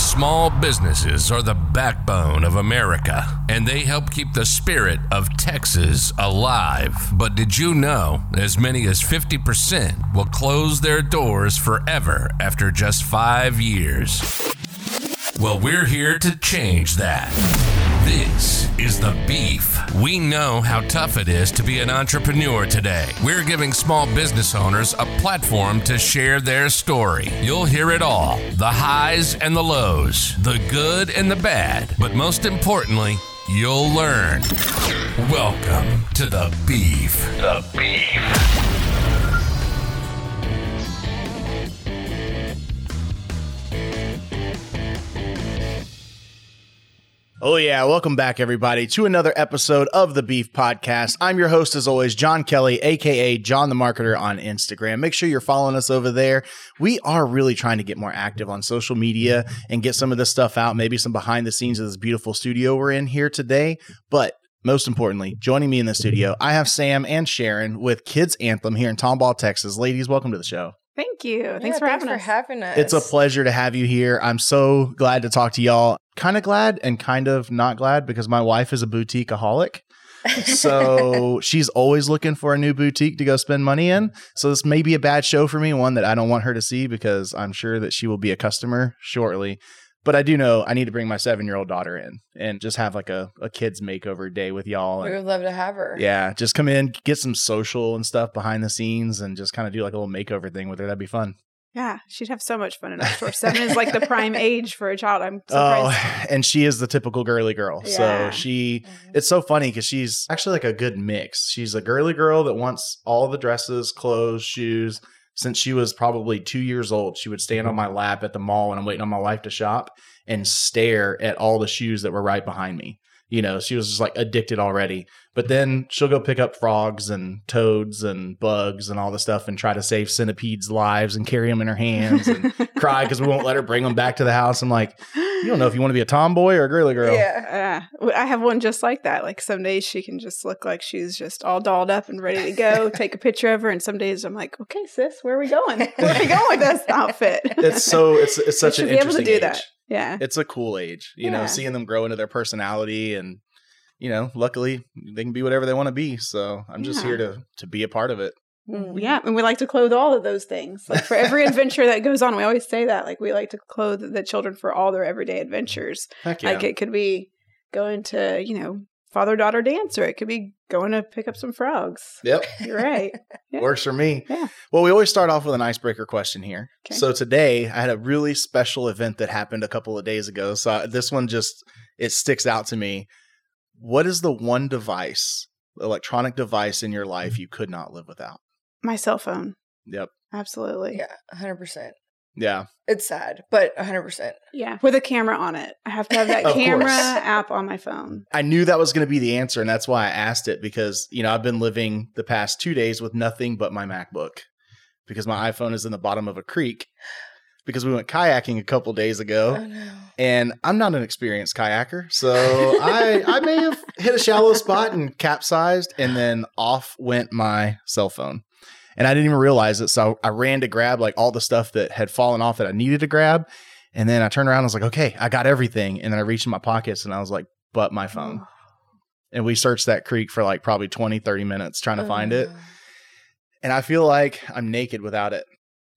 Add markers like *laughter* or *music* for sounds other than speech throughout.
Small businesses are the backbone of America, and they help keep the spirit of Texas alive. But did you know as many as 50% will close their doors forever after just five years? Well, we're here to change that. This is The Beef. We know how tough it is to be an entrepreneur today. We're giving small business owners a platform to share their story. You'll hear it all the highs and the lows, the good and the bad. But most importantly, you'll learn. Welcome to The Beef. The Beef. Oh, yeah. Welcome back, everybody, to another episode of the Beef Podcast. I'm your host, as always, John Kelly, AKA John the Marketer on Instagram. Make sure you're following us over there. We are really trying to get more active on social media and get some of this stuff out, maybe some behind the scenes of this beautiful studio we're in here today. But most importantly, joining me in the studio, I have Sam and Sharon with Kids Anthem here in Tomball, Texas. Ladies, welcome to the show. Thank you. Yeah, Thanks for having for having us. It's a pleasure to have you here. I'm so glad to talk to y'all. Kind of glad and kind of not glad because my wife is a boutiqueaholic. So *laughs* she's always looking for a new boutique to go spend money in. So this may be a bad show for me, one that I don't want her to see because I'm sure that she will be a customer shortly. But I do know I need to bring my seven year old daughter in and just have like a, a kids makeover day with y'all. we would love to have her. yeah, just come in, get some social and stuff behind the scenes and just kind of do like a little makeover thing with her. That'd be fun. Yeah, she'd have so much fun in our *laughs* store. Seven is like the prime age for a child. I'm Oh, and she is the typical girly girl. So Yeah. she, Mhm. it's so funny because she's actually like a good mix. She's a girly girl that wants all the dresses, clothes, shoes. Since she was probably two years old, she would stand on my lap at the mall when I'm waiting on my wife to shop and stare at all the shoes that were right behind me. You know, she was just like addicted already. But then she'll go pick up frogs and toads and bugs and all the stuff and try to save centipedes' lives and carry them in her hands and *laughs* cry because we won't let her bring them back to the house. I'm like, you don't know if you want to be a tomboy or a girly girl. Yeah. Yeah, I have one just like that. Like some days she can just look like she's just all dolled up and ready to go. *laughs* take a picture of her, and some days I'm like, okay, sis, where are we going? *laughs* Where are we going with this outfit? It's so it's it's such an be able to interesting do age. that. Yeah, It's a cool age, you know, seeing them grow into their personality and you know, luckily they can be whatever they want to be. So I'm just Yeah. here to to be a part of it. Mhm. yeah, and we like to clothe all of those things. Like for every *laughs* adventure that goes on, we always say that. Like we like to clothe the children for all their everyday adventures. Heck yeah. Like it could be going to, you know, father daughter dance, or it could be going to pick up some frogs. Yep. *laughs* You're right. *laughs* Yeah. Works for me. Yeah. Well, we always start off with an icebreaker question here. Okay. So today I had a really special event that happened a couple of days ago. So I- this one just it sticks out to me. What is the one device, electronic device in your life you could not live without? My cell phone. Yep. Absolutely. Yeah, 100%. Yeah. It's sad, but 100%. Yeah. With a camera on it. I have to have that *laughs* Of camera course. *laughs* app on my phone. I knew that was going to be the answer, and that's why I asked it because you know I've been living the past two days with nothing but my MacBook because my iPhone is in the bottom of a creek because we went kayaking a couple days ago, Oh, no. and I'm not an experienced kayaker, so I I may have hit a shallow spot and capsized, and then off went my cell phone. And I didn't even realize it. So I ran to grab like all the stuff that had fallen off that I needed to grab. And then I turned around and was like, okay, I got everything. And then I reached in my pockets and I was like, but my phone and we searched that creek for like probably 20 30 minutes trying to find it and i feel like i'm naked without it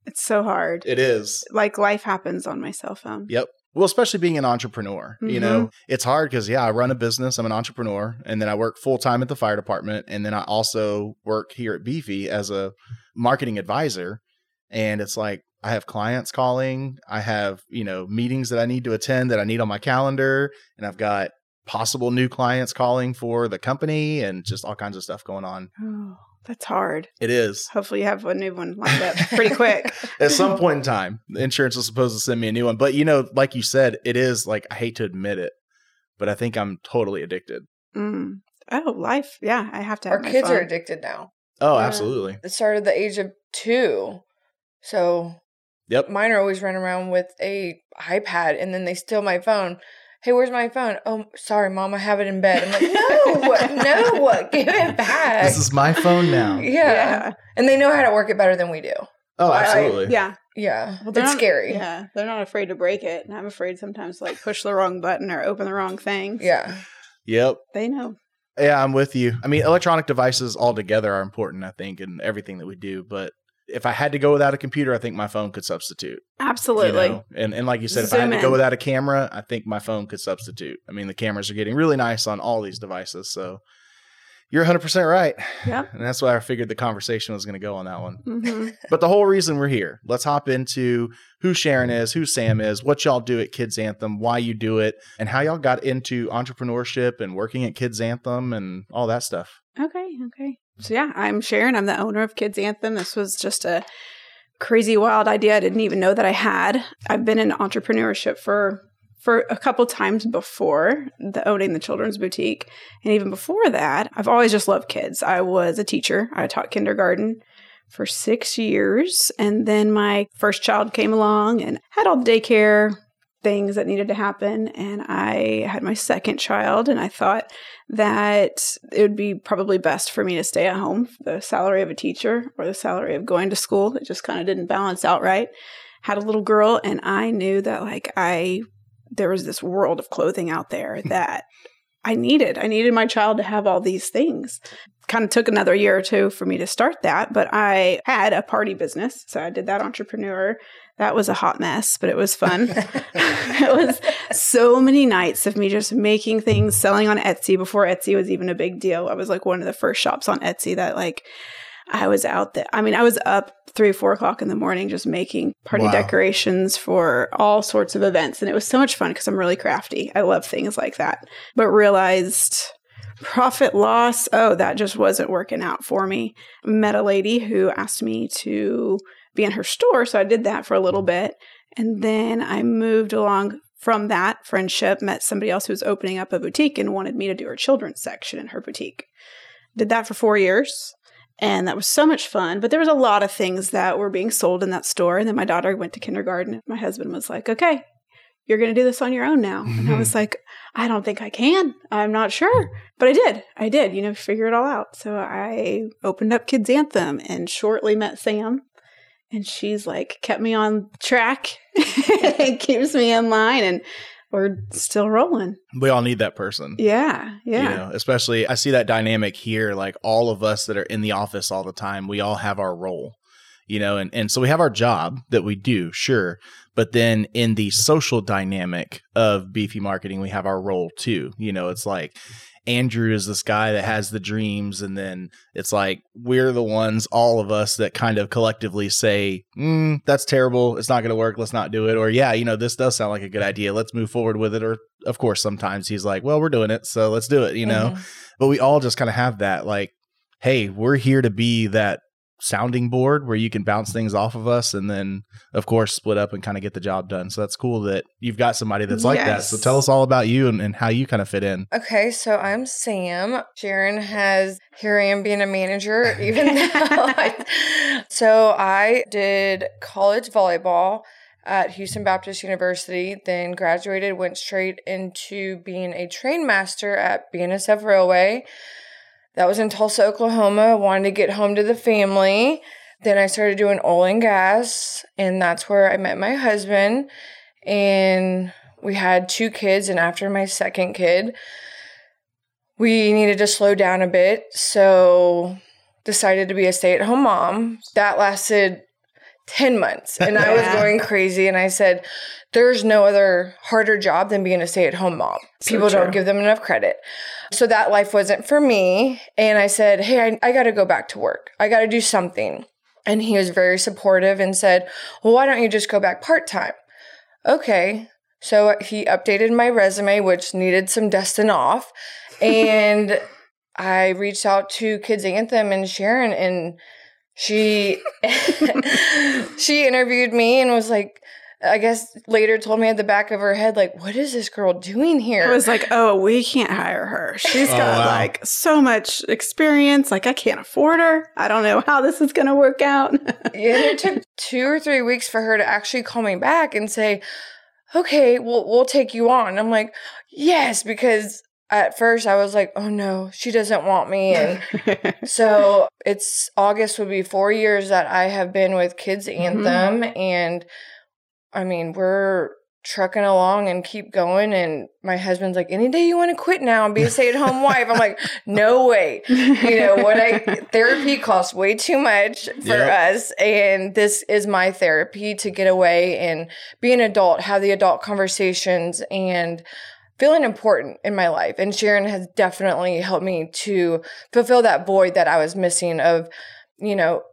It's so hard. it is like life happens on my cell phone. yep well especially being an entrepreneur you know? Mm-hmm. It's hard because yeah i run a business i'm an entrepreneur and then i work full-time at the fire department and then i also work here at beefy as a marketing advisor and it's like i have clients calling i have you know meetings that i need to attend that i need on my calendar and i've got possible new clients calling for the company and just all kinds of stuff going on. Oh, that's hard. it is Hopefully you have a new one lined up pretty quick. *laughs* at some point in time the insurance was supposed to send me a new one but you know like you said it is like i hate to admit it but i think i'm totally addicted Mm. Oh, life. Yeah, I have to have Our my kids are addicted now. oh Yeah. absolutely It started at the age of two. So yep mine are always running around with a iPad and then they steal my phone. Hey, where's my phone? Oh, sorry, mom, I have it in bed. I'm like, *laughs* no, no, *laughs* give it back. this is my phone now *laughs* yeah. And they know how to work it better than we do. oh I- absolutely Yeah. Yeah, Well, it's not- scary. Yeah, they're not afraid to break it, and I'm afraid sometimes to, like push the wrong button or open the wrong thing. Yeah. Yep. they know. Yeah, I'm with you. I mean, electronic devices altogether are important, I think, in everything that we do. But if I had to go without a computer, I think my phone could substitute. you Absolutely. know? And and like you said, if I had Zoom to go without a camera, I think my phone could substitute. I mean, the cameras are getting really nice on all these devices. So you're 100% right. Yeah. And that's why I figured the conversation was going to go on that one. hmm *laughs* But the whole reason we're here, let's hop into who Sharon is, who Sam is, what y'all do at Kids Anthem, why you do it, and how y'all got into entrepreneurship and working at Kids Anthem and all that stuff. Okay. Okay. So yeah, I'm Sharon. I'm the owner of Kids Anthem. This was just a crazy, wild idea I didn't even know that I had. I've been in entrepreneurship for for a couple times before the owning the children's boutique, and even before that, I've always just loved kids. I was a teacher. I taught kindergarten for six years, and then my first child came along and had all the daycare things that needed to happen, and I had my second child, and I thought that it would be probably best for me to stay at home. The salary of a teacher or the salary of going to school, it just kind of didn't balance out right. Had a little girl, and I knew that like I there was this world of clothing out there *laughs* that I needed. I needed my child to have all these things. Kind of took another year or two for me to start that, but I had a party business. So I did that entrepreneur. That was a hot mess, but it was fun. *laughs* *laughs* it was so many nights of me just making things, selling on Etsy before Etsy was even a big deal. I was like one of the first shops on Etsy that like I was out there. I mean, I was up three, four o'clock in the morning just making party Wow. decorations for all sorts of events. And it was so much fun because I'm really crafty. I love things like that. But realized profit loss, oh, that just wasn't working out for me. Met a lady who asked me to be in her store. So I did that for a little mm. bit. And then I moved along from that friendship, met somebody else who was opening up a boutique and wanted me to do her children's section in her boutique. Did that for four years. And that was so much fun. But there was a lot of things that were being sold in that store. And then my daughter went to kindergarten. My husband was like, okay, you're going to do this on your own now. And I mm-hmm. was like, I don't think I can. I'm not sure. But I did. I did, you know, figure it all out. So I opened up Kids Anthem and shortly met Sam. And she's like, kept me on track *laughs* and keeps me in line. And we're still rolling. We all need that person. Yeah. Yeah. You know, especially I see that dynamic here. Like all of us that are in the office all the time, we all have our role. You know, and, and so we have our job that we do, sure. But then in the social dynamic of beefy marketing, we have our role too. You know, it's like Andrew is this guy that has the dreams, and then it's like we're the ones, all of us, that kind of collectively say, mm, "That's terrible. It's not going to work. Let's not do it." Or, "Yeah, you know, this does sound like a good idea. Let's move forward with it." Or, of course, sometimes he's like, "Well, we're doing it, so let's do it." You know, Mhm. but we all just kind of have that, like, "Hey, we're here to be that." Sounding board where you can bounce things off of us and then of course split up and kind of get the job done so that's cool that you've got somebody that's like that so tell us all about you and, and how you kind of fit in Okay, so I'm Sam. Sharon has here I am being a manager, even *laughs* though. I- *laughs* so I did college volleyball at Houston Baptist University, then graduated, went straight into being a train master at BNSF Railway. That was in Tulsa, Oklahoma. I wanted to get home to the family. Then I started doing oil and gas, and that's where I met my husband. And we had two kids, and after my second kid, we needed to slow down a bit. So decided to be a stay-at-home mom. That lasted 10 months, and I was *laughs* going crazy. And I said, there's no other harder job than being a stay-at-home mom. So People don't give them enough credit. So that life wasn't for me. And I said, Hey, I, I got to go back to work. I got to do something. And he was very supportive and said, Well, why don't you just go back part time? Okay. So he updated my resume, which needed some dusting off. And *laughs* I reached out to Kids Anthem and Sharon, and she *laughs* she interviewed me and was like, I guess later told me at the back of her head, like, what is this girl doing here? I was like, oh, we can't hire her. She's Oh, got wow. like so much experience. Like, I can't afford her. I don't know how this is going to work out. *laughs* and it took two or three weeks for her to actually call me back and say, "Okay, we'll we'll take you on." I'm like, "Yes," because at first I was like, oh no, she doesn't want me. And *laughs* so it's August would be four years that I have been with Kids Mm-hmm. Anthem. And I mean, we're trucking along and keep going. And my husband's like, any day you want to quit now and be a stay at home *laughs* wife? I'm like, no way. You know, what I *laughs* therapy costs way too much for Yep. us. And this is my therapy to get away and be an adult, have the adult conversations and feeling important in my life. And Sharon has definitely helped me to fulfill that void that I was missing of, you know,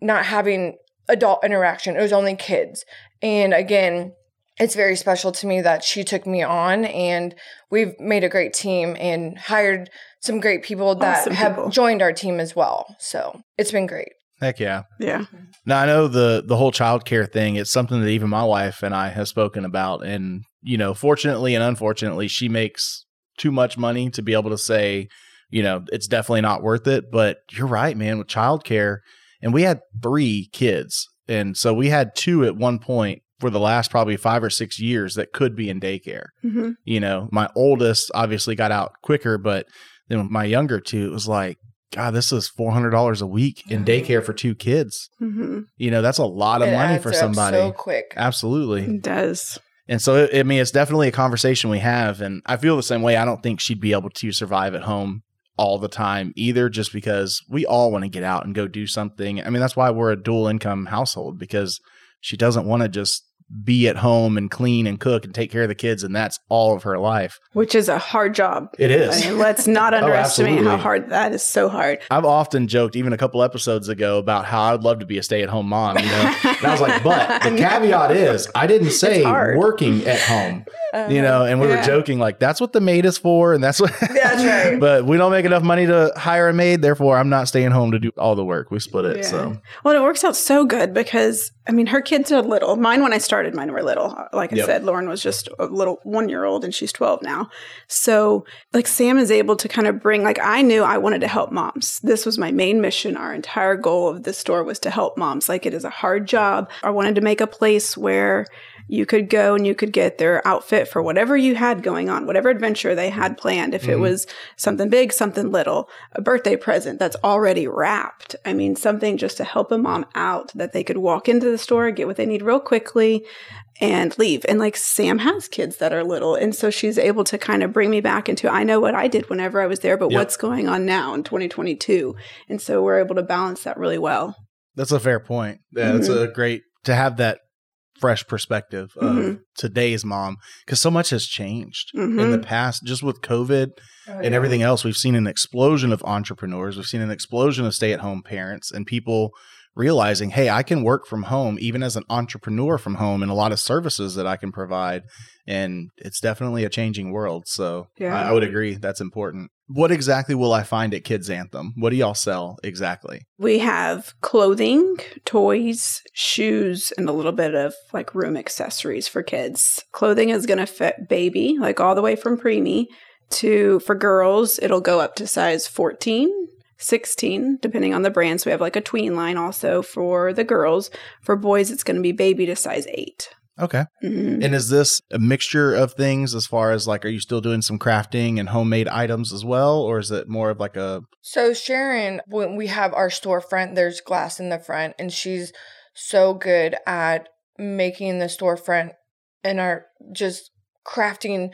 not having adult interaction. It was only kids. And again, it's very special to me that she took me on and we've made a great team and hired some great people that Awesome have people. joined our team as well. So it's been great. Heck yeah. yeah. Now I know the the whole childcare thing. It's something that even my wife and I have spoken about, and you know, fortunately and unfortunately, she makes too much money to be able to say, you know, it's definitely not worth it. But you're right, man. With childcare, and we had three kids, and so we had two at one point for the last probably five or six years that could be in daycare. hmm You know, my oldest obviously got out quicker, but then my younger two, it was like, God, this is four hundred dollars a week in daycare for two kids. Hmm you know that's a lot of It money for somebody so quick. absolutely. It does. and so i mean it's definitely a conversation we have and i feel the same way. I don't think she'd be able to survive at home all the time either just because we all want to get out and go do something. I mean that's why we're a dual income household because she doesn't want to just be at home and clean and cook and take care of the kids and that's all of her life Which is a hard job. it is I mean, let's not *laughs* oh, underestimate how Oh, absolutely. hard that is. So hard. I've often joked, even a couple episodes ago, about how I'd love to be a stay at home mom. You know, and I was like, but *laughs* the caveat is, I didn't say working at home. Uh, you know, and we were joking like that's what the maid is for, and that's what. That's right. *laughs* but we don't make enough money to hire a maid, therefore I'm not staying home to do all the work. We split it. Yeah. So Well, it works out so good because I mean, her kids are little. Mine, when I started, mine were little. Like I Yep. said, Lauren was just a little one year old, and she's twelve now. So, like Sam is able to kind of bring. Like I knew I wanted to help moms. This was my main mission. Our entire goal of the store was to help moms. Like it is a hard job. I wanted to make a place where you could go and you could get their outfit for whatever you had going on, whatever adventure they had planned. If it Mhm. was something big, something little, a birthday present that's already wrapped. I mean, something just to help a mom out that they could walk into the store, get what they need real quickly, and leave. And like Sam has kids that are little. And so she's able to kind of bring me back into I know what I did whenever I was there, but Yep. what's going on now in 2022. And so we're able to balance that really well. that's a fair point. Yeah, Mm-hmm. a great to have that fresh perspective of Mhm. today's mom because so much has changed in Mhm. the past, just with COVID Oh, and everything else, we've seen an explosion of entrepreneurs. We've seen an explosion of stay at home parents and people realizing, hey, I can work from home, even as an entrepreneur from home, and a lot of services that I can provide. And it's definitely a changing world. So Yeah. I, I would agree that's important. What exactly will I find at Kids Anthem? What do y'all sell exactly? We have clothing, toys, shoes, and a little bit of like room accessories for kids. Clothing is going to fit baby, like all the way from preemie to for girls, it'll go up to size 14, 16, depending on the brand. So we have like a tween line also for the girls. For boys, it's going to be baby to size 8. Okay. Mhm. And is this a mixture of things as far as like, are you still doing some crafting and homemade items as well? Or is it more of like a, So Sharon, when we have our storefront, there's glass in the front, and she's so good at making the storefront and our just crafting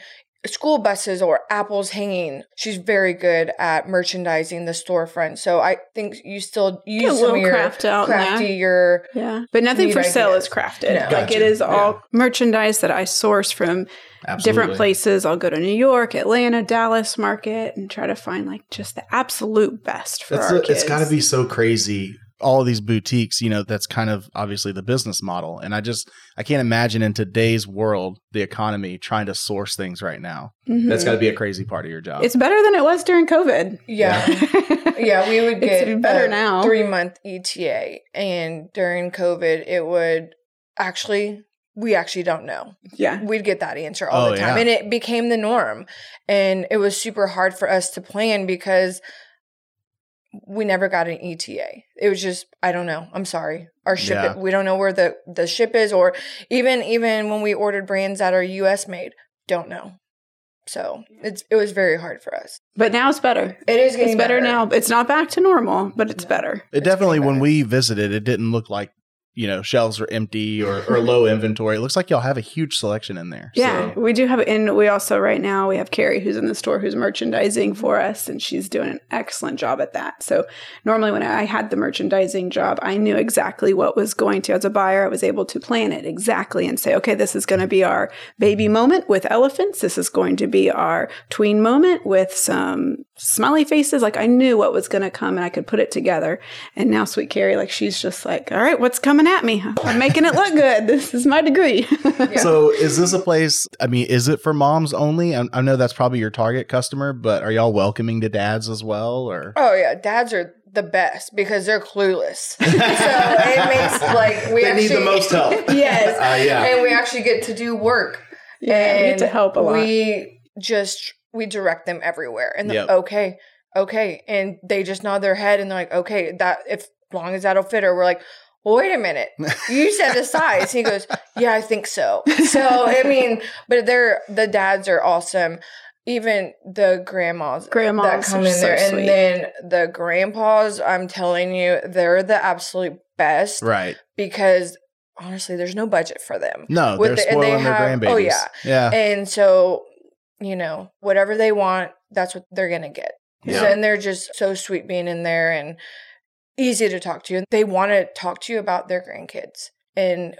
school buses or apples hanging. She's very good at merchandising the storefront. So I think you still Get a use some little of your craft out in there. crafty your Yeah, but nothing Neat for sale ideas. is crafted. No. Like it is all Yeah. merchandise that I source from absolutely. different places. I'll go to New York, Atlanta, Dallas market and try to find like just the absolute best for It's, our a- kids. it's got to be so crazy. All of these boutiques, you know, that's kind of obviously the business model. And I just, I can't imagine in today's world, the economy trying to source things right now. Mhm. That's got to be a crazy part of your job. It's better than it was during COVID. yeah. *laughs* Yeah, we would It's get better a now. Three month ETA, and during COVID, it would actually. We actually don't know. yeah. We'd get that answer all Oh, the time, yeah. and it became the norm. And it was super hard for us to plan because we never got an ETA. It was just I don't know. I'm sorry. Our ship Yeah. we don't know where the the ship is, or even even when we ordered brands that are U.S. made, don't know. So it's it was very hard for us. But now it's better. It is getting It's better, now. It's not back to normal, but it's better. It definitely, getting when we visited, it didn't look like you know shelves are empty or, or low *laughs* inventory. It looks like y'all have a huge selection in there. Yeah, So, we do have, and we also right now we have Carrie who's in the store who's merchandising for us, and she's doing an excellent job at that. So normally when I had the merchandising job, I knew exactly what was going to. As a buyer, I was able to plan it exactly and say, okay, this is going to be our baby moment with elephants. This is going to be our tween moment with some smiley faces. Like I knew what was going to come, and I could put it together. And now Sweet Carrie, like she's just like, all right, what's coming at me? I'm making it look good. *laughs* This is my degree. *laughs* so is this a place? I mean, is it for moms only? I, I know that's probably your target customer, but are y'all welcoming to dads as well? Or Oh yeah, dads are the best because they're clueless. *laughs* so it makes like we They need the most help. yes, Uh, yeah. and we actually get to do work. Yeah, we get to help a lot. We just we direct them everywhere, and they're Yep. okay, okay, and they just nod their head and they're like, okay, that if as long as that'll fit her, we're like. Well, wait a minute. You said the size. He goes, Yeah, I think so. So I *laughs* mean, but they're the dads are awesome. Even the grandmas, Grandmas that come in so there, and then the grandpas. I'm telling you, they're the absolute best right? because honestly, there's no budget for them. No, With they're the- and they spoiling their have- oh, grandbabies. oh, yeah. yeah. And so, you know, whatever they want, that's what they're gonna get. Yeah. So, and they're just so sweet being in there and easy to talk to. And they want to talk to you about their grandkids, and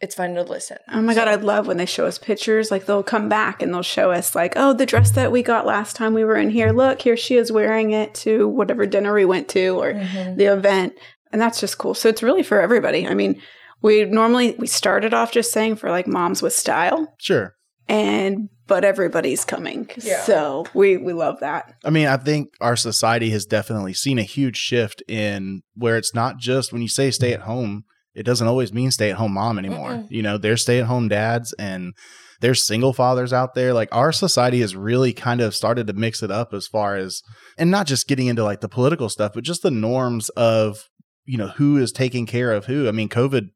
it's fun to listen. Oh my god, So- I love when they show us pictures. Like they'll come back and they'll show us like, oh, the dress that we got last time we were in here. Look, here she is wearing it to whatever dinner we went to or Mhm. the event. And that's just cool. So it's really for everybody. I mean, we normally we started off just saying for like moms with style Sure. And but everybody's coming. Yeah. So we we love that. I mean, I think our society has definitely seen a huge shift in where it's not just when you say stay at home, it doesn't always mean stay at home mom anymore. Mm-mm. You know, there's stay at home dads and there's single fathers out there. Like our society has really kind of started to mix it up as far as, and not just getting into like the political stuff, but just the norms of, you know, who is taking care of who. I mean, COVID,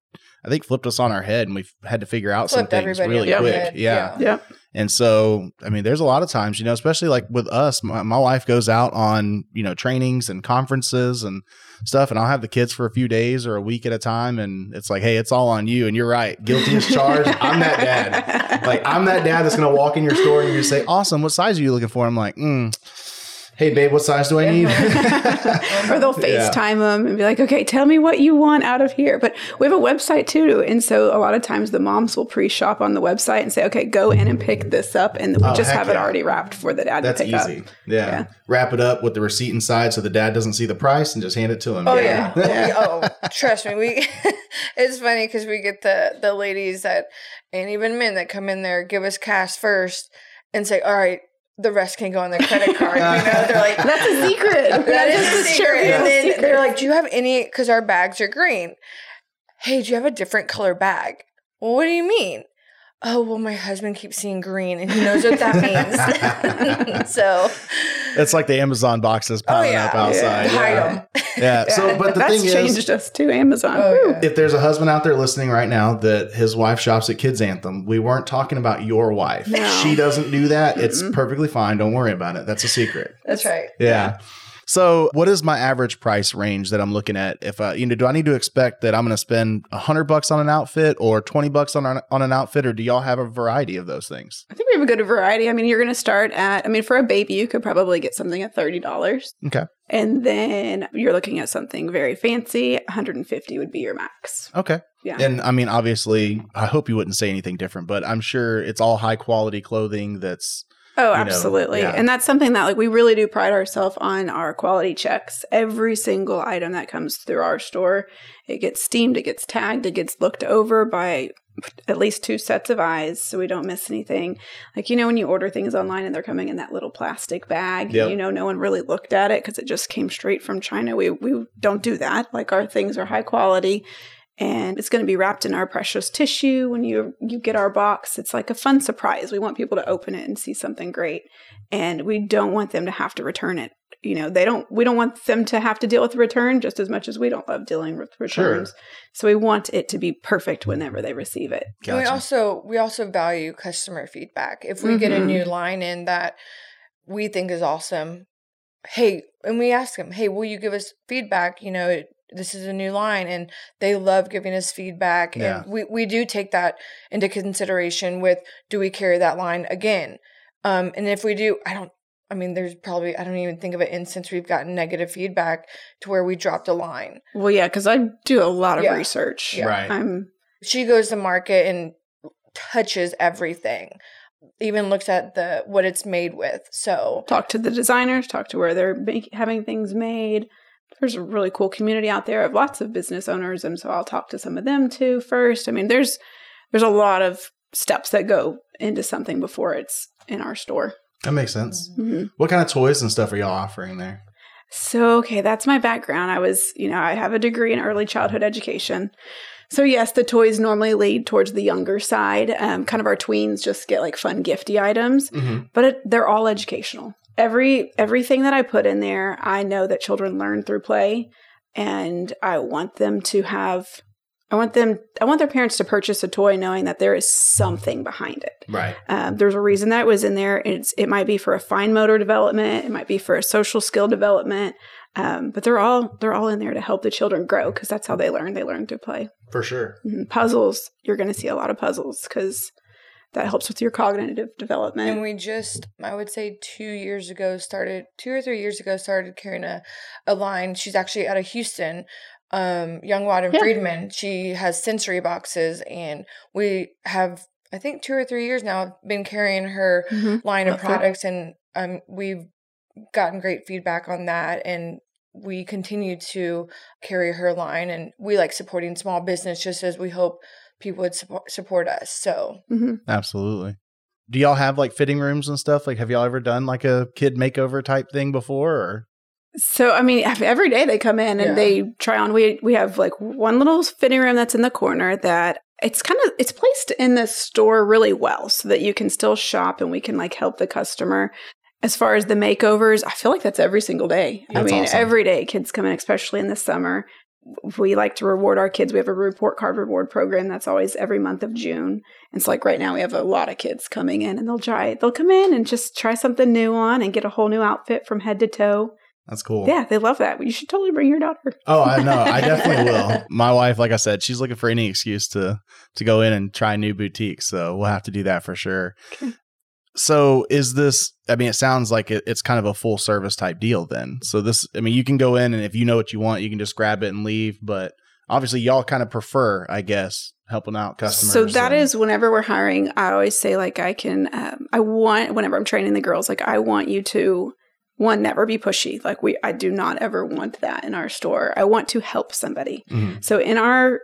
I think flipped us on our head and we've had to figure out Flipped some things really quick. head. yeah. Yep. And so, I mean, there's a lot of times, you know, especially like with us, my, my wife goes out on, you know, trainings and conferences and stuff, and I'll have the kids for a few days or a week at a time. And it's like, hey, it's all on you. And you're right. Guilty as charged. I'm that dad. Like, I'm that dad that's going to walk in your store and you say, awesome. What size are you looking for? I'm like, mm, hey, babe, what size do I need? *laughs* or they'll *laughs* Yeah. FaceTime them and be like, okay, tell me what you want out of here. But we have a website too. And so a lot of times the moms will pre shop on the website and say, okay, go in and pick this up. And we Oh, just heck have it already wrapped for the dad That's to pick easy. up. Yeah. Yeah. Wrap it up with the receipt inside so the dad doesn't see the price and just hand it to him. Oh yeah. We- *laughs* oh, trust me. We it's funny because we get the the ladies that and even men that come in there give us cash first and say, "All right, the rest can go on their credit card." You know, they're like, *laughs* That's a secret. *laughs* that That is is a secret. And then Secret. they're like, "Do you have any?" Because our bags are green. Hey, do you have a different color bag? Well, what do you mean? Oh, well, my husband keeps seeing green, and he knows what that means. *laughs* *laughs* so, It's like the Amazon boxes oh piling yeah, up outside. hide Yeah. them. *laughs* Yeah. So, but the That's thing changed is, us to Amazon. Oh, yeah. if there's a husband out there listening right now that his wife shops at Kids Anthem, we weren't talking about your wife. No. She doesn't do that. It's perfectly fine. Don't worry about it. That's a secret. That's right. Yeah. So, what is my average price range that I'm looking at? If I, you know, do I need to expect that I'm going to spend a hundred bucks on an outfit or twenty bucks on an, on an outfit, or do y'all have a variety of those things? I think we have a good variety. I mean, you're going to start at, I mean, for a baby, you could probably get something at $30. Okay. And then you're looking at something very fancy, 150 would be your max. Okay. Yeah. And I mean, obviously, I hope you wouldn't say anything different, but I'm sure it's all high quality clothing that's Oh, you know, absolutely. yeah. And that's something that like we really do pride ourselves on our quality checks. Every single item that comes through our store, it gets steamed, it gets tagged, it gets looked over by at least two sets of eyes so we don't miss anything. Like you know when you order things online and they're coming in that little plastic bag, Yep. you know no one really looked at it cuz it just came straight from China. We we don't do that. Like our things are high quality and it's going to be wrapped in our precious tissue when you you get our box it's like a fun surprise we want people to open it and see something great and we don't want them to have to return it you know they don't we don't want them to have to deal with the return just as much as we don't love dealing with returns sure. so we want it to be perfect whenever they receive it And We also we also value customer feedback. If we get a Mhm. new line in that we think is awesome, hey, and we ask them, hey, will you give us feedback? You know, this is a new line, and they love giving us feedback, Yeah. and we we do take that into consideration with do we carry that line again? Um, and if we do, I don't. I mean, there's probably I don't even think of an instance we've gotten negative feedback to where we dropped a line. well yeah because i do a lot of Yeah. research Yeah. Right. i'm she goes to market and touches everything even looks at the what it's made with so talk to the designers talk to where they're make, having things made there's a really cool community out there of lots of business owners and so i'll talk to some of them too first i mean there's there's a lot of steps that go into something before it's in our store That makes sense. Mhm. What kind of toys and stuff are y'all offering there? So, okay, that's my background. I was, you know, I have a degree in early childhood education. So, yes, the toys normally lead towards the younger side. Um, kind of our tweens just get like fun, gifty items, Mm-hmm. but it, they're all educational. Every everything that I put in there, I know that children learn through play, and I want them to have. I want them. I want their parents to purchase a toy knowing that there is something behind it. Right. Um, there's a reason that it was in there. It's it might be for a fine motor development. It might be for a social skill development. Um, but they're all they're all in there to help the children grow because that's how they learn. They learn through play. For sure. Mhm. Puzzles. You're going to see a lot of puzzles because that helps with your cognitive development. and we just i would say two years ago started two or three years ago started carrying a, a line she's actually out of houston um young Watt and Yeah. friedman she has sensory boxes and we have i think two or three years now been carrying her Mhm. line of products and um, we've gotten great feedback on that and we continue to carry her line and we like supporting small business just as we hope people would support, support us so Mhm. Absolutely. Do y'all have like fitting rooms and stuff? Like, have y'all ever done like a kid makeover type thing before? Or So I mean, every day they come in and Yeah. they try on. We we have like one little fitting room that's in the corner that it's kind of it's placed in the store really well so that you can still shop and we can like help the customer. As far as the makeovers, I feel like that's every single day. I mean, awesome. every day kids come in, especially in the summer. We like to reward our kids. We have a report card reward program that's always every month of June. And so like right now we have a lot of kids coming in and they'll try they'll come in and just try something new on and get a whole new outfit from head to toe. that's cool. Yeah, they love that. You should totally bring your daughter. Oh, I know. I *laughs* definitely will. My wife, like I said, she's looking for any excuse to to go in and try new boutiques. So we'll have to do that for sure. Okay. So is this? I mean, it sounds like it, it's kind of a full service type deal. Then, so this, I mean, you can go in and if you know what you want, you can just grab it and leave. But obviously, y'all kind of prefer, I guess, helping out customers. So that and- is whenever we're hiring, I always say like I can, um, I want whenever I'm training the girls, like I want you to one never be pushy. Like we, I do not ever want that in our store. I want to help somebody. Mhm. So in our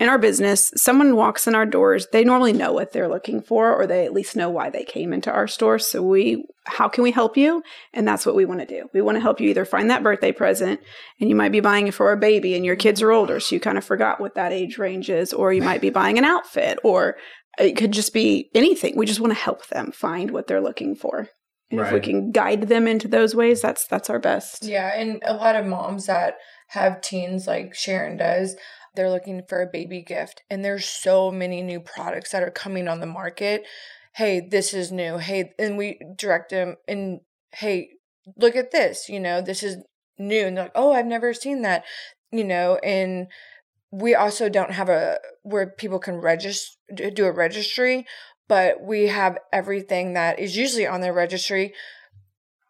in our business, someone walks in our doors, they normally know what they're looking for or they at least know why they came into our store. So we how can we help you? And that's what we want to do. We want to help you either find that birthday present and you might be buying it for a baby and your kids are older, so you kind of forgot what that age range is, or you might be buying an outfit or it could just be anything. We just want to help them find what they're looking for. And if we can guide them into those ways, that's that's our best. Yeah, and a lot of moms that have teens like Sharon does, they're looking for a baby gift and there's so many new products that are coming on the market. Hey, this is new. Hey, and we direct them and hey, look at this, you know, this is new and they're like, "Oh, I've never seen that." You know, and we also don't have a where people can register do a registry, but we have everything that is usually on their registry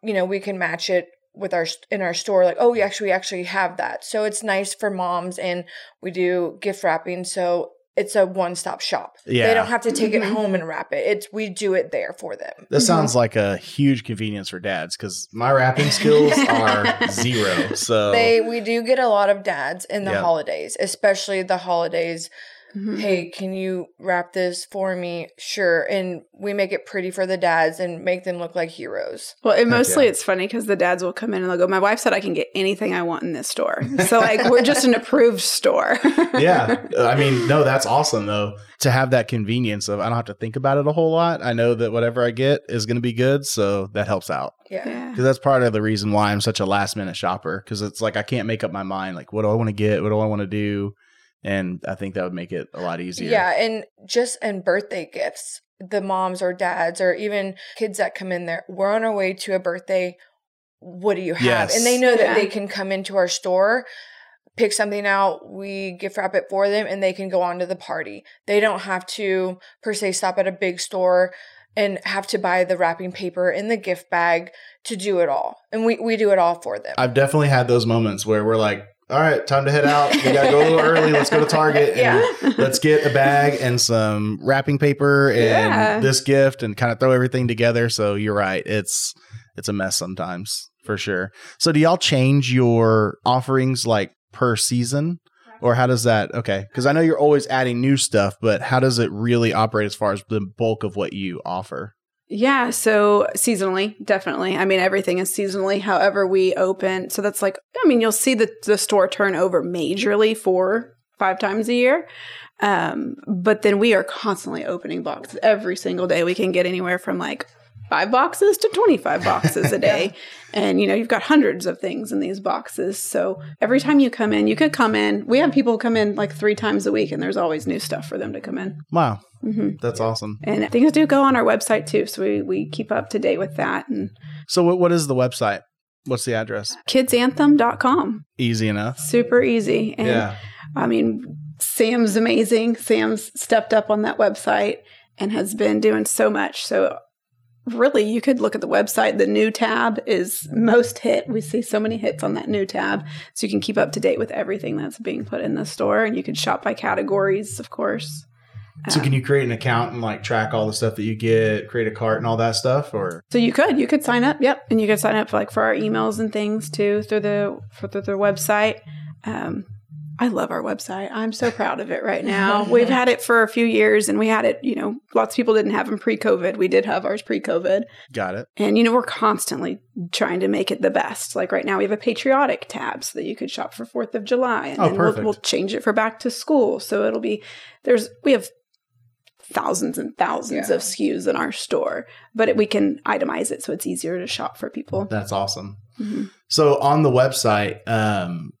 you know we can match it with our in our store like oh we actually we actually have that so it's nice for moms and we do gift wrapping so it's a one-stop shop Yeah. they don't have to take it Mhm. home and wrap it it's we do it there for them This Mhm. sounds like a huge convenience for dads because my wrapping *laughs* skills are zero. So they we do get a lot of dads in the Yeah. holidays especially the holidays Mhm. hey, can you wrap this for me? Sure. And we make it pretty for the dads and make them look like heroes. Well, and mostly yeah. it's funny because the dads will come in and they'll go, My wife said I can get anything I want in this store. *laughs* So, like, we're just an approved store. *laughs* yeah. I mean, no, that's awesome though to have that convenience of I don't have to think about it a whole lot. I know that whatever I get is going to be good, so that helps out. Yeah. Yeah. Because that's part of the reason why I'm such a last minute shopper. Because it's like I can't make up my mind. Like, what do I want to get? What do I want to do? And I think that would make it a lot easier. Yeah, and just and birthday gifts, the moms or dads or even kids that come in there, we're on our way to a birthday. What do you have? Yes. And they know that Yeah. they can come into our store, pick something out, we gift wrap it for them, and they can go on to the party. They don't have to per se stop at a big store and have to buy the wrapping paper in the gift bag to do it all. And we, we do it all for them. I've definitely had those moments where we're like, all right, time to head out. We got to go a little *laughs* early. Let's go to Target. And Yeah. let's get a bag and some wrapping paper and Yeah. this gift and kind of throw everything together. So you're right. It's it's a mess sometimes for sure. So do y'all change your offerings like per season? Or how does that okay? Because I know you're always adding new stuff, but how does it really operate as far as the bulk of what you offer? Yeah, so seasonally, definitely. I mean, everything is seasonally. However, we open, so that's like, I mean, you'll see the the store turn over majorly four, five times a year. Um, but then we are constantly opening boxes every single day. We can get anywhere from like five boxes to 25 boxes a *laughs* day. And, you know, you've got hundreds of things in these boxes. So every time you come in, you could come in. We have people come in like three times a week, and there's always new stuff for them to come in. Wow, hmm that's awesome. And things do go on our website too. So we, we keep up to date with that. And So what what is the website? What's the address? kidsanthem.com. Easy enough. Super easy. And yeah. I mean, Sam's amazing. Sam's stepped up on that website and has been doing so much. So really you could look at the website. The new tab is most hit. We see so many hits on that new tab. So you can keep up to date with everything that's being put in the store and you can shop by categories, of course. So Um, can you create an account and like track all the stuff that you get, create a cart and all that stuff, or So you could, you could sign up, yep, and you could sign up for like for our emails and things too through the for through the website. Um, I love our website. I'm so *laughs* proud of it right now. We've had it for a few years, and we had it. You know, lots of people didn't have them pre-COVID. We did have ours pre-COVID, got it? and you know we're constantly trying to make it the best. Like right now, we have a patriotic tab so that you could shop for Fourth of July, and Oh, then we'll, we'll change it for back to school. So it'll be there's we have thousands and thousands Yeah. of SKUs in our store, but it, we can itemize it so it's easier to shop for people. That's awesome. Mhm. So on the website, um,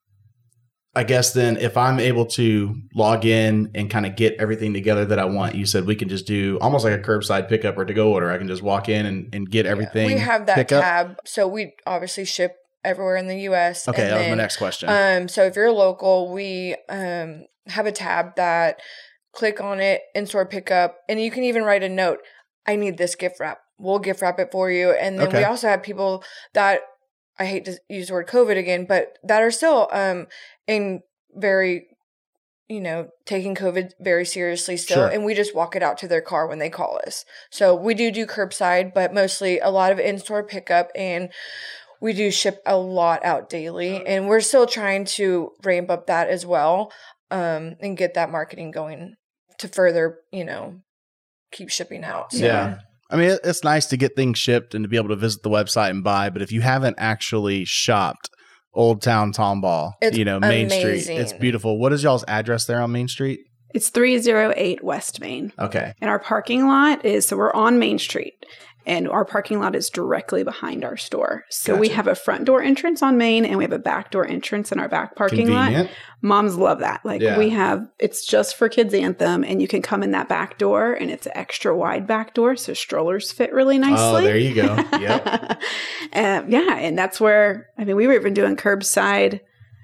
I guess then if I'm able to log in and kind of get everything together that I want, you said we can just do almost like a curbside pickup or to go order. I can just walk in and, and get everything. we have that up? tab. So we obviously ship everywhere in the US. Okay, that was my next question. Um, so if you're local, we um have a tab that click on it, in-store pickup, and you can even write a note. I need this gift wrap. We'll gift wrap it for you. And then we also have people that I hate to use the word COVID again, but that are still um in very you know, taking COVID very seriously still, Sure. and we just walk it out to their car when they call us. So we do do curbside, but mostly a lot of in-store pickup, and we do ship a lot out daily, and we're still trying to ramp up that as well, um, and get that marketing going to further, you know, keep shipping out. So. Yeah. I mean, it's nice to get things shipped and to be able to visit the website and buy, but if you haven't actually shopped Old Town Tomball, It's you know, Main Street, it's beautiful. What is y'all's address there on Main Street? It's 308 West Main. Okay. And our parking lot is so we're on Main Street and our parking lot is directly behind our store. So we have a front door entrance on Main and we have a back door entrance in our back parking lot. Moms love that. Like Yeah. we have it's just for kids anthem and you can come in that back door and it's an extra wide back door so strollers fit really nicely. Oh, there you go. Yep. *laughs* um, yeah, and that's where I mean we were even doing curbside.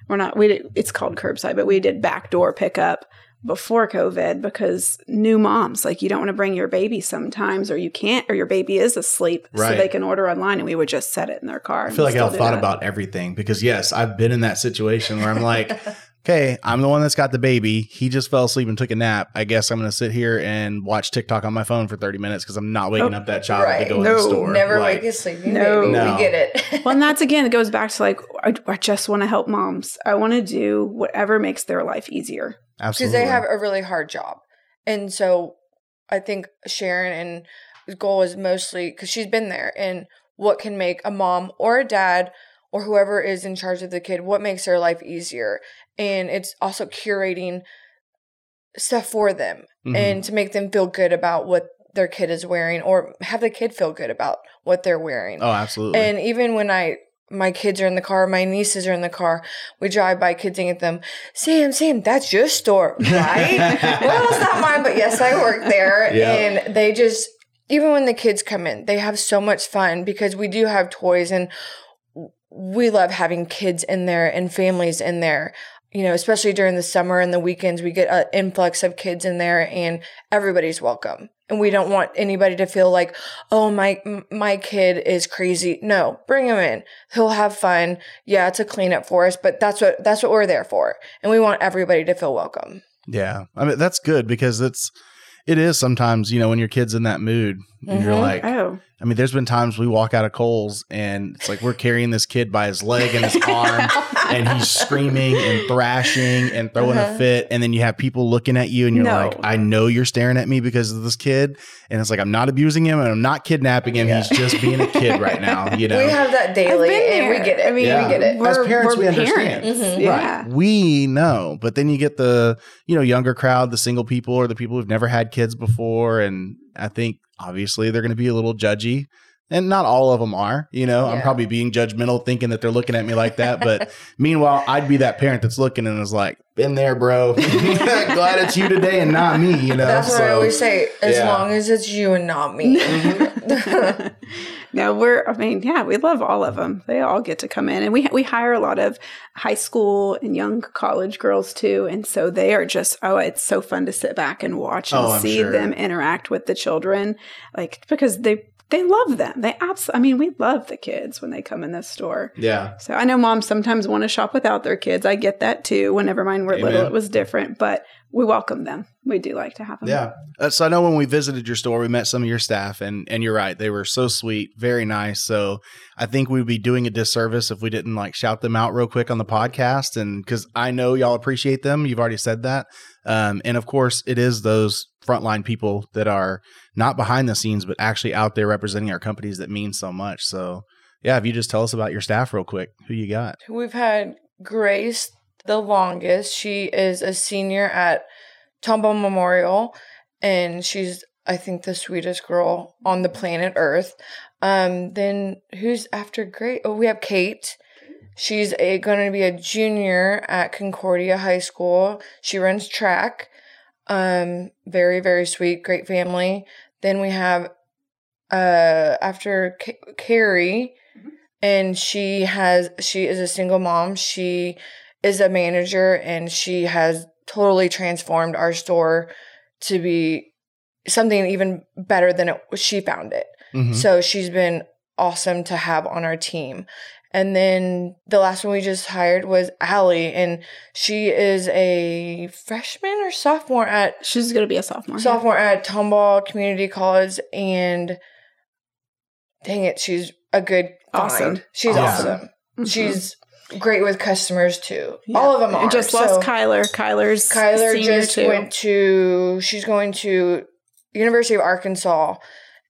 We're not we did, it's called curbside, but we did back door pickup before COVID because new moms like you don't want to bring your baby sometimes or you can't or your baby is asleep so they can order online and we would just set it in their car. I feel like still I've thought that. about everything because yes, I've been in that situation where I'm like, *laughs* okay, I'm the one that's got the baby. He just fell asleep and took a nap. I guess I'm going to sit here and watch TikTok on my phone for 30 minutes because I'm not waking Oh, up that child to right. go in the store. Never Like, wake a sleeping No. baby. No. We get it. *laughs* well, and that's again, it goes back to like, I, I just want to help moms. I want to do whatever makes their life easier. Absolutely. because they have a really hard job. And so I think Sharon and goal is mostly because she's been there and what can make a mom or a dad or whoever is in charge of the kid, what makes their life easier. And it's also curating stuff for them Mhm. and to make them feel good about what their kid is wearing or have the kid feel good about what they're wearing. oh, absolutely. And even when I my kids are in the car, my nieces are in the car, we drive by Kids Anthem, Sam, Sam, that's your store, right? *laughs* well, it's not mine, but yes, I work there. Yeah. And they just even when the kids come in, they have so much fun because we do have toys and we love having kids in there and families in there. You know, especially during the summer and the weekends, we get an influx of kids in there and everybody's welcome. And we don't want anybody to feel like, oh, my, my kid is crazy. No, bring him in. He'll have fun. Yeah, it's a cleanup for us, but that's what, that's what we're there for. And we want everybody to feel welcome. yeah. I mean, that's good because it's, it is sometimes, you know, when your kid's in that mood and you're like, Oh, I mean, there's been times we walk out of Kohl's and it's like we're carrying this kid by his leg and his arm *laughs* and he's screaming and thrashing and throwing a Uh-huh. fit. And then you have people looking at you and you're No. like, I know you're staring at me because of this kid. And it's like, I'm not abusing him and I'm not kidnapping him. Yeah. He's just being a kid right now, you *laughs* know? We have that daily and we get it. I mean, Yeah. we get it. As We're, parents, we're we understand. parents. Mhm. Yeah. we know but then you get the you know younger crowd the single people or the people who've never had kids before and i think obviously they're going to be a little judgy and not all of them are you know? I'm probably being judgmental thinking that they're looking at me like that but *laughs* meanwhile i'd be that parent that's looking and is like been there bro *laughs* glad it's you today and not me you know That's what I So, always say. As yeah. long as it's you and not me. *laughs* no, we're. I mean, yeah, we love all of them. They all get to come in, and we we hire a lot of high school and young college girls too, and so they are just. Oh, it's so fun to sit back and watch and Oh, see sure. them interact with the children, like because they they love them. They absolutely. I mean, we love the kids when they come in this store. yeah So I know moms sometimes want to shop without their kids. I get that too. Whenever mine were little, it was different, but we welcome them. We do like to have them. Yeah. Uh, so I know when we visited your store, we met some of your staff, and and you're right, they were so sweet, very nice. So I think we'd be doing a disservice if we didn't like shout them out real quick on the podcast, and because I know y'all appreciate them, you've already said that, um, and of course it is those frontline people that are not behind the scenes, but actually out there representing our companies that mean so much. So yeah, if you just tell us about your staff real quick, who you got? We've had Grace the longest. She is a senior at Tomball Memorial, and she's I think the sweetest girl on the planet Earth. Um, then who's after great? Oh, we have Kate. She's a going to be a junior at Concordia High School. She runs track. Um, very very sweet, great family. Then we have uh after K- Carrie and she has she is a single mom she is a manager and she has totally transformed our store to be something even better than it she found it Mhm. so she's been awesome to have on our team and then the last one we just hired was Allie, and she is a freshman or sophomore at She's going to be a sophomore. sophomore at Tomball Community College, and dang it, she's a good Awesome. find. She's Awesome. awesome. Mhm. She's great with customers too. Yeah. All of them are. And just So lost Kyler. Kyler's Kyler just too. went to. She's going to University of Arkansas,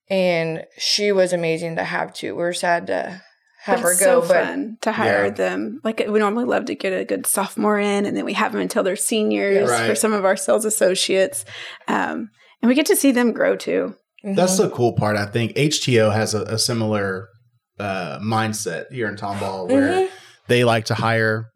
and she was amazing to have too. We are sad to have But her it's go, so but fun to hire Yeah. them. Like we normally love to get a good sophomore in, and then we have them until they're seniors Yeah, right. for some of our sales associates, um, and we get to see them grow too. That's Mhm. the cool part. I think HTO has a, a similar uh, mindset here in Tomball where Mhm. They like to hire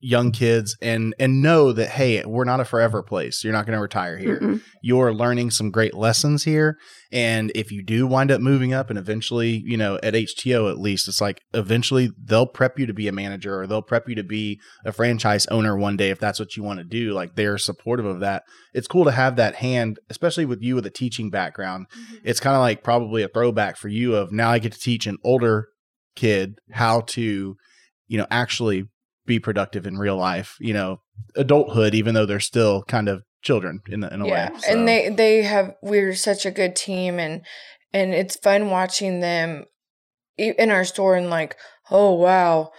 young kids and and know that hey, we're not a forever place. You're not going to retire here. Mm-mm. You're learning some great lessons here, and if you do wind up moving up and eventually, you know, at HTO at least, it's like eventually they'll prep you to be a manager or they'll prep you to be a franchise owner one day if that's what you want to do. Like they're supportive of that. It's cool to have that hand, especially with you with a teaching background mm-hmm. it's kind of like probably a throwback for you of now I get to teach an older kid how to, you know, actually be productive in real life, you know, adulthood, even though they're still kind of children in, the, in a yeah. way. So, And they they have we're such a good team, and and it's fun watching them in our store and like, oh wow,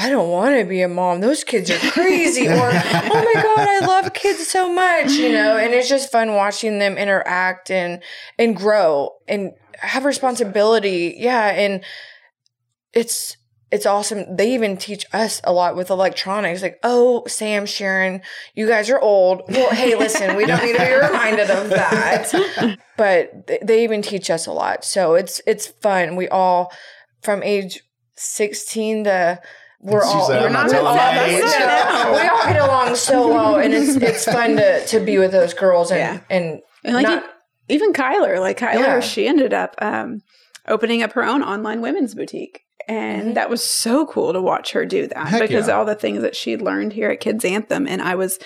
I don't want to be a mom. Those kids are crazy. or, *laughs* oh my God, I love kids so much, you know, and it's just fun watching them interact and, and grow and have responsibility. Yeah. And it's, it's awesome. They even teach us a lot with electronics. Like, oh, Sam, Sharon, you guys are old. Well, hey, *laughs* listen, we don't need to be reminded of that. *laughs* But they even teach us a lot. So it's it's fun. We all from age sixteen to we're She all said, we're "I'm not not telling that my age." No, we all get along so well, and it's it's fun to to be with those girls and Yeah. and And like not, even Kyler, like Kyler, Yeah. she ended up um, opening up her own online women's boutique. And Mhm. that was so cool to watch her do that Heck because yeah. all the things that she learned here at Kids Anthem. And I was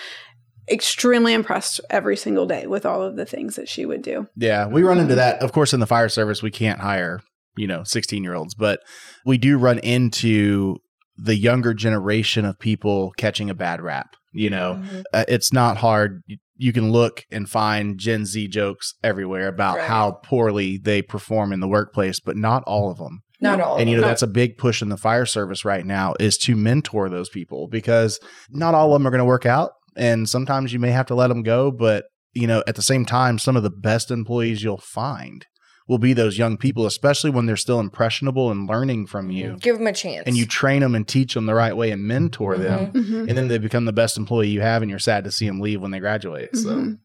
extremely impressed every single day with all of the things that she would do. Yeah, we run into that. Of course, in the fire service, we can't hire, you know, 16 year olds, but we do run into the younger generation of people catching a bad rap. You know, Mhm. uh, it's not hard. You- You can look and find Gen Z jokes everywhere about Right. how poorly they perform in the workplace, but not all of them. Not all. And you know of that's a big push in the fire service right now is to mentor those people because not all of them are going to work out and sometimes you may have to let them go but you know at the same time some of the best employees you'll find will be those young people especially when they're still impressionable and learning from you give them a chance, and you train them and teach them the right way and mentor them Mhm. and then they become the best employee you have and you're sad to see them leave when they graduate so Mhm.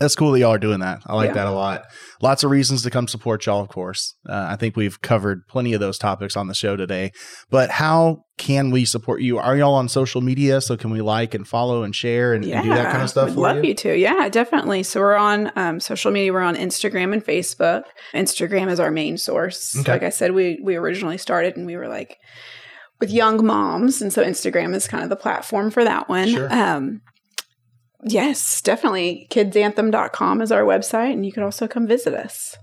That's cool that y'all are doing that. I like Yeah. that a lot. Lots of reasons to come support y'all, of course. Uh, I think we've covered plenty of those topics on the show today. But how can we support you? Are y'all on social media? So can we like and follow and share and, and do that kind of stuff love you? you to. Yeah, definitely. So we're on um, social media. We're on Instagram and Facebook. Instagram is our main source. Okay. Like I said, we we originally started and we were like with young moms, and so Instagram is kind of the platform for that one. Sure. Um, yes, definitely. Kidsanthem.com is our website, and you can also come visit us.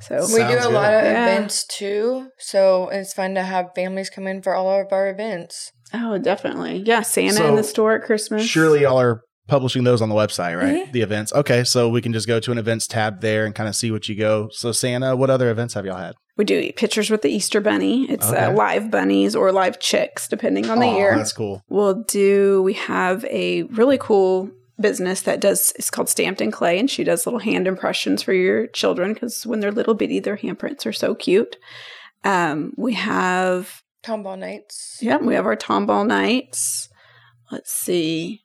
So we do a good. lot of Yeah. events too, so it's fun to have families come in for all of our events. oh, definitely. Yeah, Santa So, in the store at Christmas. Surely y'all are publishing those on the website, right? Mhm. The events. Okay, so we can just go to an events tab there and kind of see what you go. So Santa, what other events have y'all had? We do pictures with the Easter Bunny. It's Okay. uh, live bunnies or live chicks, depending on the Aw, year. That's cool. we'll do we have a really cool business that does it's called stamped in clay and she does little hand impressions for your children because when they're little bitty their handprints are so cute. Um we have Tomball nights. yeah we have our tomball nights. Let's see.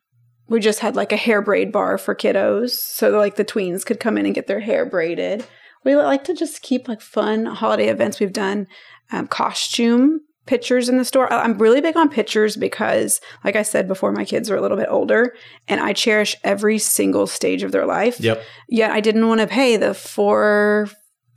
We just had like a hair braid bar for kiddos so like the tweens could come in and get their hair braided. We like to just keep like fun holiday events. We've done um, costume pictures in the store i'm really big on pictures because like i said before my kids are a little bit older and i cherish every single stage of their life Yep. yet i didn't want to pay the four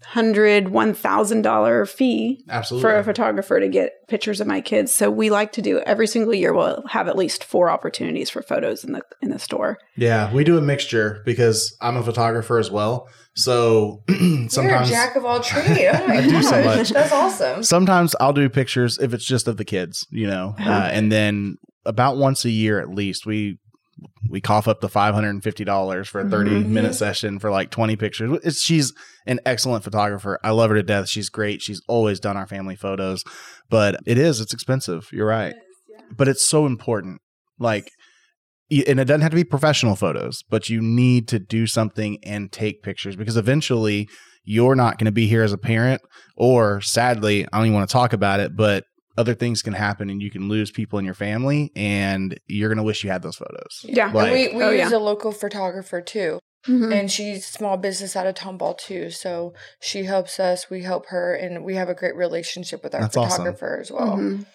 hundred one thousand dollar fee Absolutely. for a photographer to get pictures of my kids. So we like to do every single year. We'll have at least four opportunities for photos in the in the store. Yeah, we do a mixture because I'm a photographer as well. So *clears throat* You're a sometimes jack of all *laughs* trades. Oh my I do so much. That's awesome. sometimes I'll do pictures if it's just of the kids, you know, uh, Uh-huh. and then about once a year at least we we cough up the five hundred and fifty dollars for a 30 Mhm. minute session for like twenty pictures. It's, she's an excellent photographer. I love her to death. She's great. She's always done our family photos, but it is it's expensive. You're right, but it's so important. Like. And it doesn't have to be professional photos, but you need to do something and take pictures because eventually you're not going to be here as a parent or sadly, I don't even want to talk about it, but other things can happen and you can lose people in your family and you're going to wish you had those photos. Yeah. And Like- we, we Oh, use yeah. a local photographer too. Mhm. And she's small business out of Tomball too. So she helps us, we help her, and we have a great relationship with our That's awesome. photographer as well. Mhm.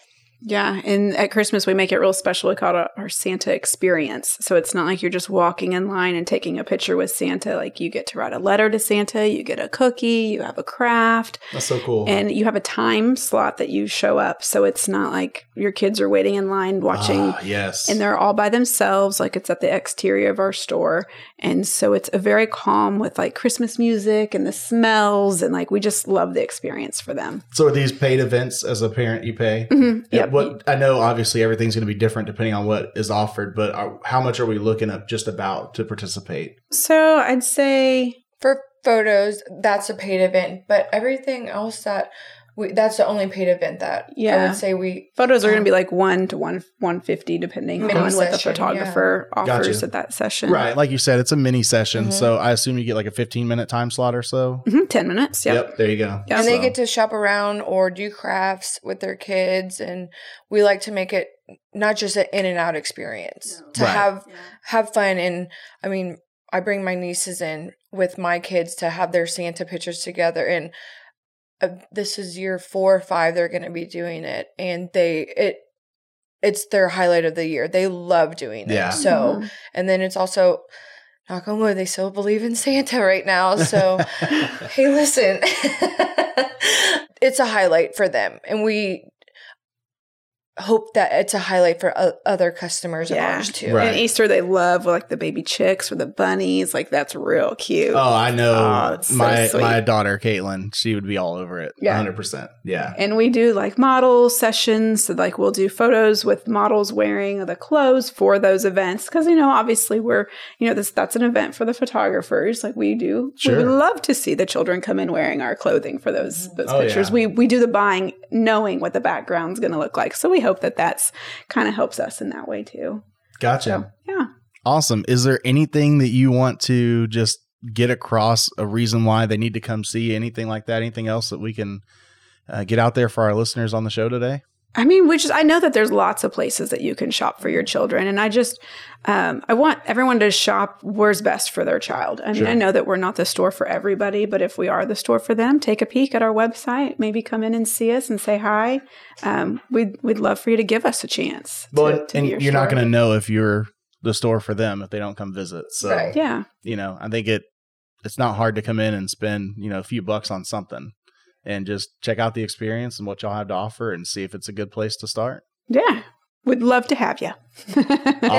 Yeah, and at Christmas we make it real special. We call it our Santa experience. So it's not like you're just walking in line and taking a picture with Santa. Like you get to write a letter to Santa, you get a cookie, you have a craft, That's so cool. and you have a time slot that you show up. So it's not like your kids are waiting in line watching Ah, yes. and they're all by themselves like it's at the exterior of our store and so it's a very calm with like christmas music and the smells and like we just love the experience for them so are these paid events as a parent you pay? Mhm. And yep What I know, obviously, everything's going to be different depending on what is offered. But are, how much are we looking up just about to participate? so i'd say For photos, that's a paid event, but everything else that we, that's the only paid event that yeah. I would say we. Photos are going to be like one to one one fifty, depending Mini on what the session, photographer offers Gotcha. at that session. Right. Like you said, it's a mini session. Mhm. So I assume you get like a 15 minute time slot or so. Mhm, Ten minutes. Yep. There you go. Yeah. And they get to shop around or do crafts with their kids, and we like to make it not just an in and out experience to Right. have have fun. And I mean, I bring my nieces in with my kids to have their Santa pictures together, and uh, this is year four or five they're going to be doing it, and they it it's their highlight of the year. They love doing Yeah. it. So, Mhm. and then it's also. Knock on wood, they still believe in Santa *laughs* right now. So, *laughs* hey, listen, *laughs* it's a highlight for them. And we hope that it's a highlight for o- other customers of ours too. Right. And Easter, they love like the baby chicks or the bunnies. Like that's real cute. Oh, I know. Oh, it's so my my daughter Caitlin, she would be all over it. Yeah. 100%. Yeah. And we do like model sessions. So like we'll do photos with models wearing the clothes for those events. Cause you know, obviously we're, you know, this that's an event for the photographers. Like we do. Sure. We would love to see the children come in wearing our clothing for those those Oh, pictures. yeah. We we do the buying knowing what the background's gonna look like. So we hope that that's kind of helps us in that way too. Gotcha. So yeah. Awesome. Is there anything that you want to just get across a reason why they need to come see anything like that? Anything else that we can uh, get out there for our listeners on the show today? I mean, which is, I know that there's lots of places that you can shop for your children, and I just, um, I want everyone to shop where's best for their child. I mean, Sure. I know that we're not the store for everybody, but if we are the store for them, take a peek at our website. Maybe come in and see us and say hi. Um, we'd we'd love for you to give us a chance. to- to and be your you're not going to know if you're the store for them if they don't come visit. So, Right. Yeah, you know, I think it it's not hard to come in and spend, you know, a few bucks on something and just check out the experience and what y'all have to offer and see if it's a good place to start. yeah, we'd love to have you. And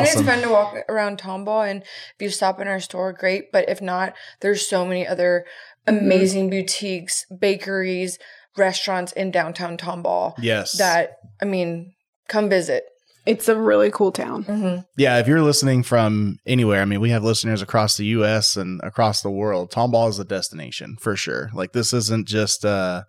it's fun to walk around Tomball, and if you stop in our store, great. But if not, there's so many other Mhm. amazing boutiques, bakeries, restaurants in downtown Tomball Yes. that I mean, come visit. It's a really cool town. Mm-hmm. Yeah, if you're listening from anywhere, I mean, we have listeners across the U.S. and across the world. Tomball is a destination for sure. Like this isn't just uh,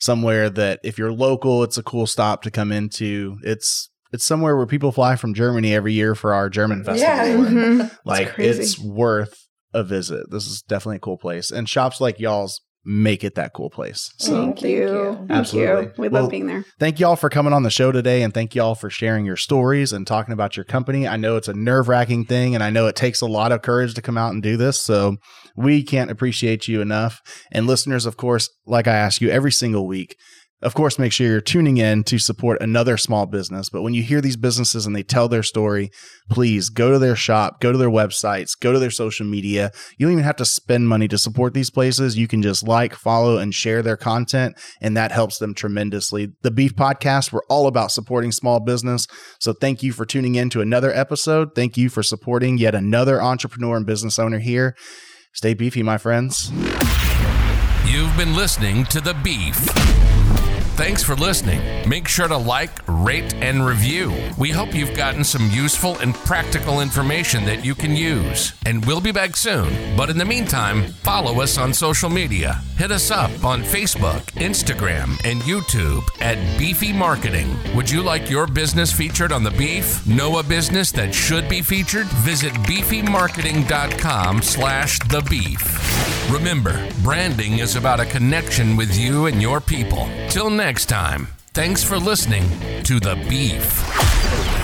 somewhere that if you're local, it's a cool stop to come into. It's it's somewhere where people fly from Germany every year for our German festival. Yeah. and, Mhm. like crazy. it's worth a visit. This is definitely a cool place, and shops like y'all's make it that cool place. Mm, so Thank Thank you. you. Thank Absolutely. you. We Well, love being there. thank y'all for coming on the show today and thank y'all for sharing your stories and talking about your company. I know it's a nerve wracking thing and I know it takes a lot of courage to come out and do this. So we can't appreciate you enough. And listeners, of course, like I ask you every single week, of course, make sure you're tuning in to support another small business. But when you hear these businesses and they tell their story, please go to their shop, go to their websites, go to their social media. You don't even have to spend money to support these places. You can just like, follow, and share their content, and that helps them tremendously. The Beef Podcast, we're all about supporting small business. So thank you for tuning in to another episode. Thank you for supporting yet another entrepreneur and business owner here. Stay beefy, my friends. You've been listening to The Beef. Thanks for listening. Make sure to like, rate, and review. We hope you've gotten some useful and practical information that you can use. And we'll be back soon. But in the meantime, follow us on social media. Hit us up on Facebook, Instagram, and YouTube at Beefy Marketing. Would you like your business featured on The Beef? Know a business that should be featured? Visit beefymarketing.com slash the beef. Remember, branding is about a connection with you and your people. Till next time. Thanks for listening to The Beef.